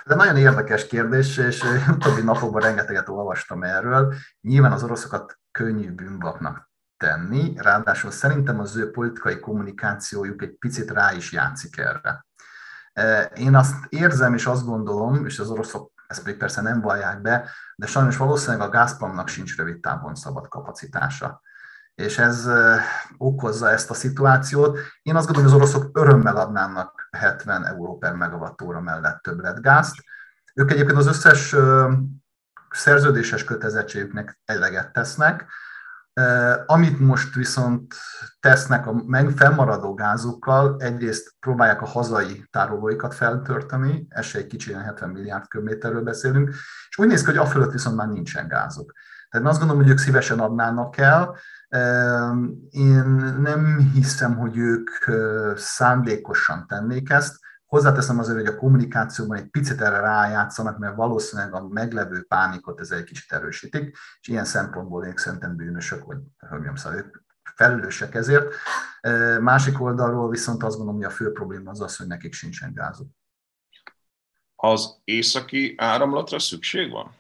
Ez egy nagyon érdekes kérdés, és utóbbi napokban rengeteget olvastam erről. Nyilván az oroszokat könnyű bűnbaknak tenni, ráadásul szerintem az ő politikai kommunikációjuk egy picit rá is játszik erre. E, én azt érzem és azt gondolom, és az oroszok ezt pedig persze nem vallják be, de sajnos valószínűleg a Gazpromnak sincs rövid távon szabad kapacitása. És ez e, okozza ezt a szituációt. Én azt gondolom, hogy az oroszok örömmel adnának 70 euró per megawattóra mellett többletgázt. Ők egyébként az összes szerződéses kötelezettségüknek eleget tesznek, amit most viszont tesznek a fennmaradó gázukkal, egyrészt próbálják a hazai tárolóikat feltörteni, ez egy kicsi, 70 milliárd köbméterről beszélünk, és úgy néz ki, hogy afölött viszont már nincsen gázuk. Tehát én azt gondolom, hogy ők szívesen adnának el. Én nem hiszem, hogy ők szándékosan tennék ezt, Hozzáteszem azért, hogy a kommunikációban egy picit erre rájátszanak, mert valószínűleg a meglevő pánikot ez egy kicsit erősítik, és ilyen szempontból én szerintem bűnösök, vagy mondjam, szóval ők felelősek ezért. Másik oldalról viszont azt gondolom, hogy a fő probléma az az, hogy nekik sincsen gázuk. Az északi áramlatra szükség van?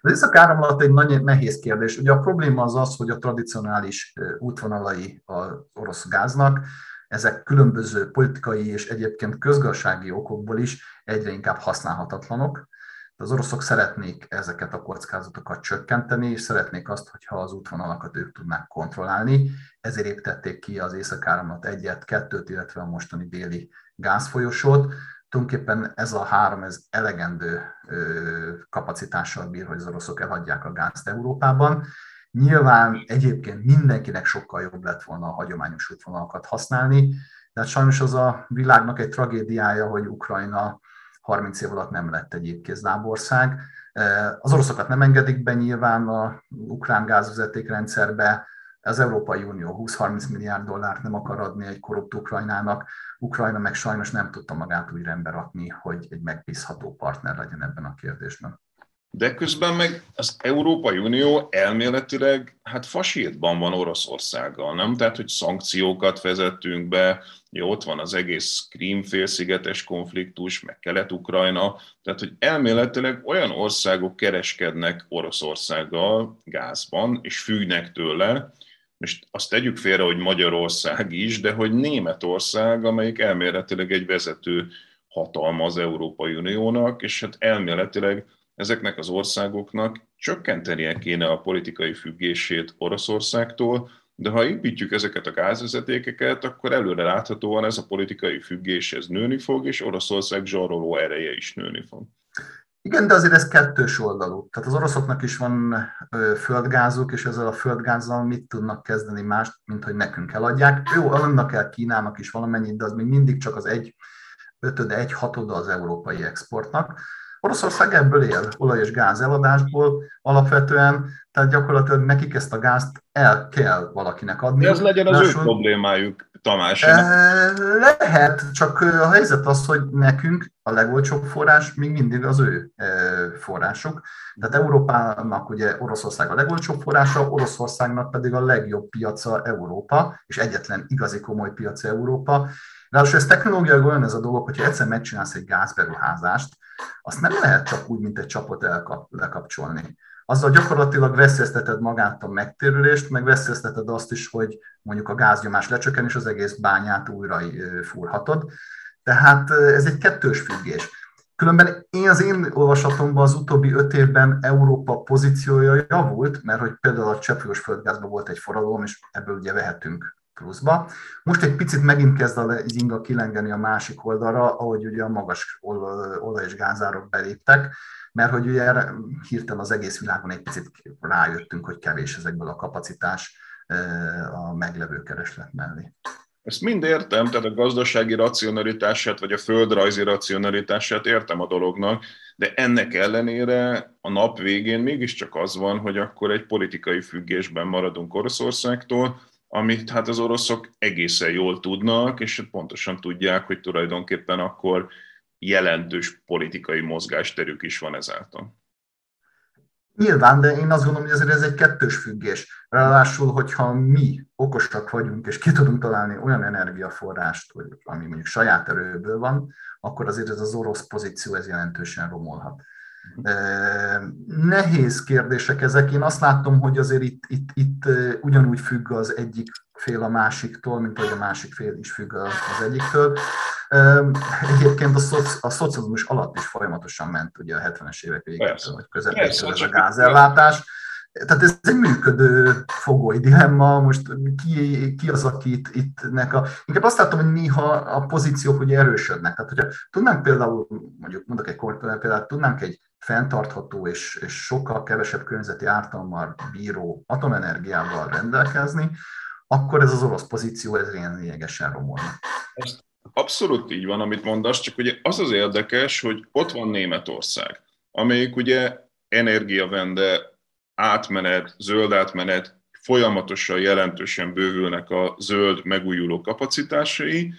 Az északi áramlat egy nagy nehéz kérdés. Ugye a probléma az az, hogy a tradicionális útvonalai az orosz gáznak, ezek különböző politikai és egyébként közgazdasági okokból is egyre inkább használhatatlanok. Az oroszok szeretnék ezeket a kockázatokat csökkenteni, és szeretnék azt, hogyha az útvonalakat ők tudnák kontrollálni. Ezért építették ki az északáramlat egyet, kettőt, illetve a mostani déli gázfolyosót. Tulajdonképpen ez a három, ez elegendő kapacitással bír, hogy az oroszok elhagyják a gázt Európában. Nyilván egyébként mindenkinek sokkal jobb lett volna a hagyományos útvonalakat használni, de hát sajnos az a világnak egy tragédiája, hogy Ukrajna 30 év alatt nem lett egy épkézlábország. Az oroszokat nem engedik be nyilván a ukrán gázvezetékrendszerbe, az Európai Unió 20-30 milliárd dollárt nem akar adni egy korrupt Ukrajnának, Ukrajna meg sajnos nem tudta magát úgy rendbe rakni, hogy egy megbízható partner legyen ebben a kérdésben. De közben meg az Európai Unió elméletileg hát fasírtban van Oroszországgal, nem? Tehát, hogy szankciókat vezettünk be, jó, ott van az egész Krím-félszigetes konfliktus, meg Kelet-Ukrajna, tehát, hogy elméletileg olyan országok kereskednek Oroszországgal gázban, és függnek tőle, most azt tegyük félre, hogy Magyarország is, de hogy Németország, amelyik elméletileg egy vezető hatalma az Európai Uniónak, és hát elméletileg ezeknek az országoknak csökkentenie kéne a politikai függését Oroszországtól, de ha építjük ezeket a gázvezetékeket, akkor előre láthatóan ez a politikai függés ez nőni fog, és Oroszország zsaroló ereje is nőni fog. Igen, de azért ez kettős oldalú. Tehát az oroszoknak is van földgázuk, és ezzel a földgázzal mit tudnak kezdeni mást, mint hogy nekünk eladják. Jó, annak el Kínának is valamennyit, de az még mindig csak az egy ötöde, egy hatoda az európai exportnak. Oroszország ebből él, olaj és gáz eladásból alapvetően, tehát gyakorlatilag nekik ezt a gázt el kell valakinek adni. ez legyen az Másul, ő problémájuk, Tamás. E, lehet, csak a helyzet az, hogy nekünk a legolcsóbb forrás még mindig az ő e, forrásuk. Tehát Európának ugye Oroszország a legolcsóbb forrása, Oroszországnak pedig a legjobb piaca Európa, és egyetlen igazi komoly piaca Európa. Ráadásul ez technológiai olyan ez a dolog, hogyha egyszer megcsinálsz egy gázberuházást, azt nem lehet csak úgy, mint egy csapot elkap, lekapcsolni. Azzal gyakorlatilag veszélyezteted magát a megtérülést, meg veszélyezteted azt is, hogy mondjuk a gáznyomás lecsökken, és az egész bányát újra fúrhatod. Tehát ez egy kettős függés. Különben én az én olvasatomban az utóbbi öt évben Európa pozíciója javult, mert hogy például a cseppfolyós földgázban volt egy forradalom, és ebből ugye vehetünk pluszba. Most egy picit megint kezd az inga kilengeni a másik oldalra, ahogy ugye a magas olaj- és gázárok beléptek, mert hogy ugye hirtelen az egész világon egy picit rájöttünk, hogy kevés ezekből a kapacitás a meglevő kereslet mellé. Ezt mind értem, tehát a gazdasági racionalitását, vagy a földrajzi racionalitását értem a dolognak, de ennek ellenére a nap végén mégiscsak az van, hogy akkor egy politikai függésben maradunk Oroszországtól, amit hát az oroszok egészen jól tudnak, és pontosan tudják, hogy tulajdonképpen akkor jelentős politikai mozgásterük is van ezáltal. Nyilván, de én azt gondolom, hogy ez egy kettős függés. Ráadásul, hogyha mi okosak vagyunk, és ki tudunk találni olyan energiaforrást, hogy ami mondjuk saját erőből van, akkor azért ez az orosz pozíció ez jelentősen romolhat. Nehéz kérdések ezek. Én azt látom, hogy azért itt, itt, itt ugyanúgy függ az egyik fél a másiktól, mint hogy a másik fél is függ az egyiktől. Egyébként a, szoci, a szocializmus alatt is folyamatosan ment ugye a 70-es évek végétől, vagy közepétől ez a gázellátás. Tehát ez egy működő fogoly dilemma, most ki, ki az, aki itt, itt nek a... Inkább azt látom, hogy néha a pozíciók ugye erősödnek. Tehát, hogyha tudnánk például, mondjuk mondok egy példát, tudnánk egy fenntartható és, és sokkal kevesebb környezeti ártalommal bíró atomenergiával rendelkezni, akkor ez az orosz pozíció ez lényegesen romolna. Abszolút így van, amit mondasz, csak ugye az az érdekes, hogy ott van Németország, amelyik ugye energiavende, átmenet, zöld átmenet, folyamatosan jelentősen bővülnek a zöld megújuló kapacitásai,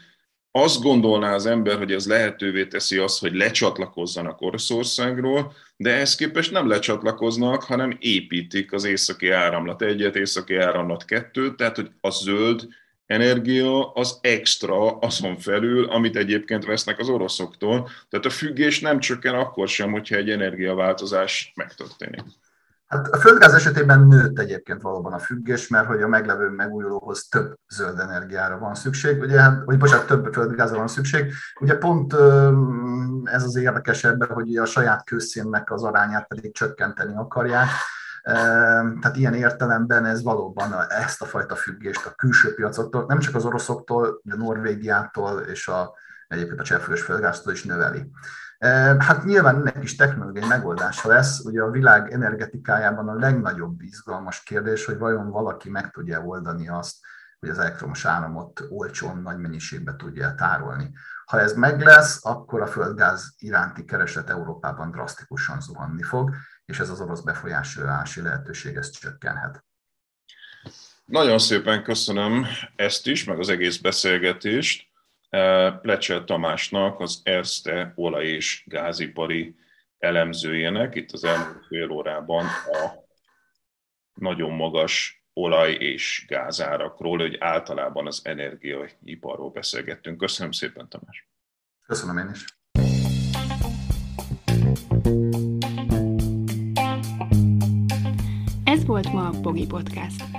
azt gondolná az ember, hogy ez lehetővé teszi azt, hogy lecsatlakozzanak Oroszországról, de ehhez képest nem lecsatlakoznak, hanem építik az északi áramlat egyet, északi áramlat kettőt, tehát hogy a zöld energia az extra azon felül, amit egyébként vesznek az oroszoktól. Tehát a függés nem csökken akkor sem, hogyha egy energiaváltozás megtörténik. Hát a földgáz esetében nőtt egyébként valóban a függés, mert hogy a meglevő megújulóhoz több zöld energiára van szükség, ugye, hát, vagy bocsánat, több földgázra van szükség. Ugye pont ez az érdekesebb, hogy a saját közszénnek az arányát pedig csökkenteni akarják. Tehát ilyen értelemben ez valóban ezt a fajta függést a külső piacoktól, nem csak az oroszoktól, de Norvégiától és a, egyébként a cseppfolyós földgáztól is növeli. Hát nyilván ennek is technológiai megoldása lesz. Ugye a világ energetikájában a legnagyobb izgalmas kérdés, hogy vajon valaki meg tudja oldani azt, hogy az elektromos áramot olcsón, nagy mennyiségben tudja tárolni. Ha ez meg lesz, akkor a földgáz iránti kereslet Európában drasztikusan zuhanni fog, és ez az orosz befolyásolási lehetőség ez csökkenhet. Nagyon szépen köszönöm ezt is, meg az egész beszélgetést. Plecsel Tamásnak, az Erste olaj- és gázipari elemzőjének. Itt az elmúlt fél órában a nagyon magas olaj- és gázárakról, hogy általában az energiaiparról beszélgettünk. Köszönöm szépen, Tamás. Köszönöm én is. Ez volt ma a Pogi Podcast.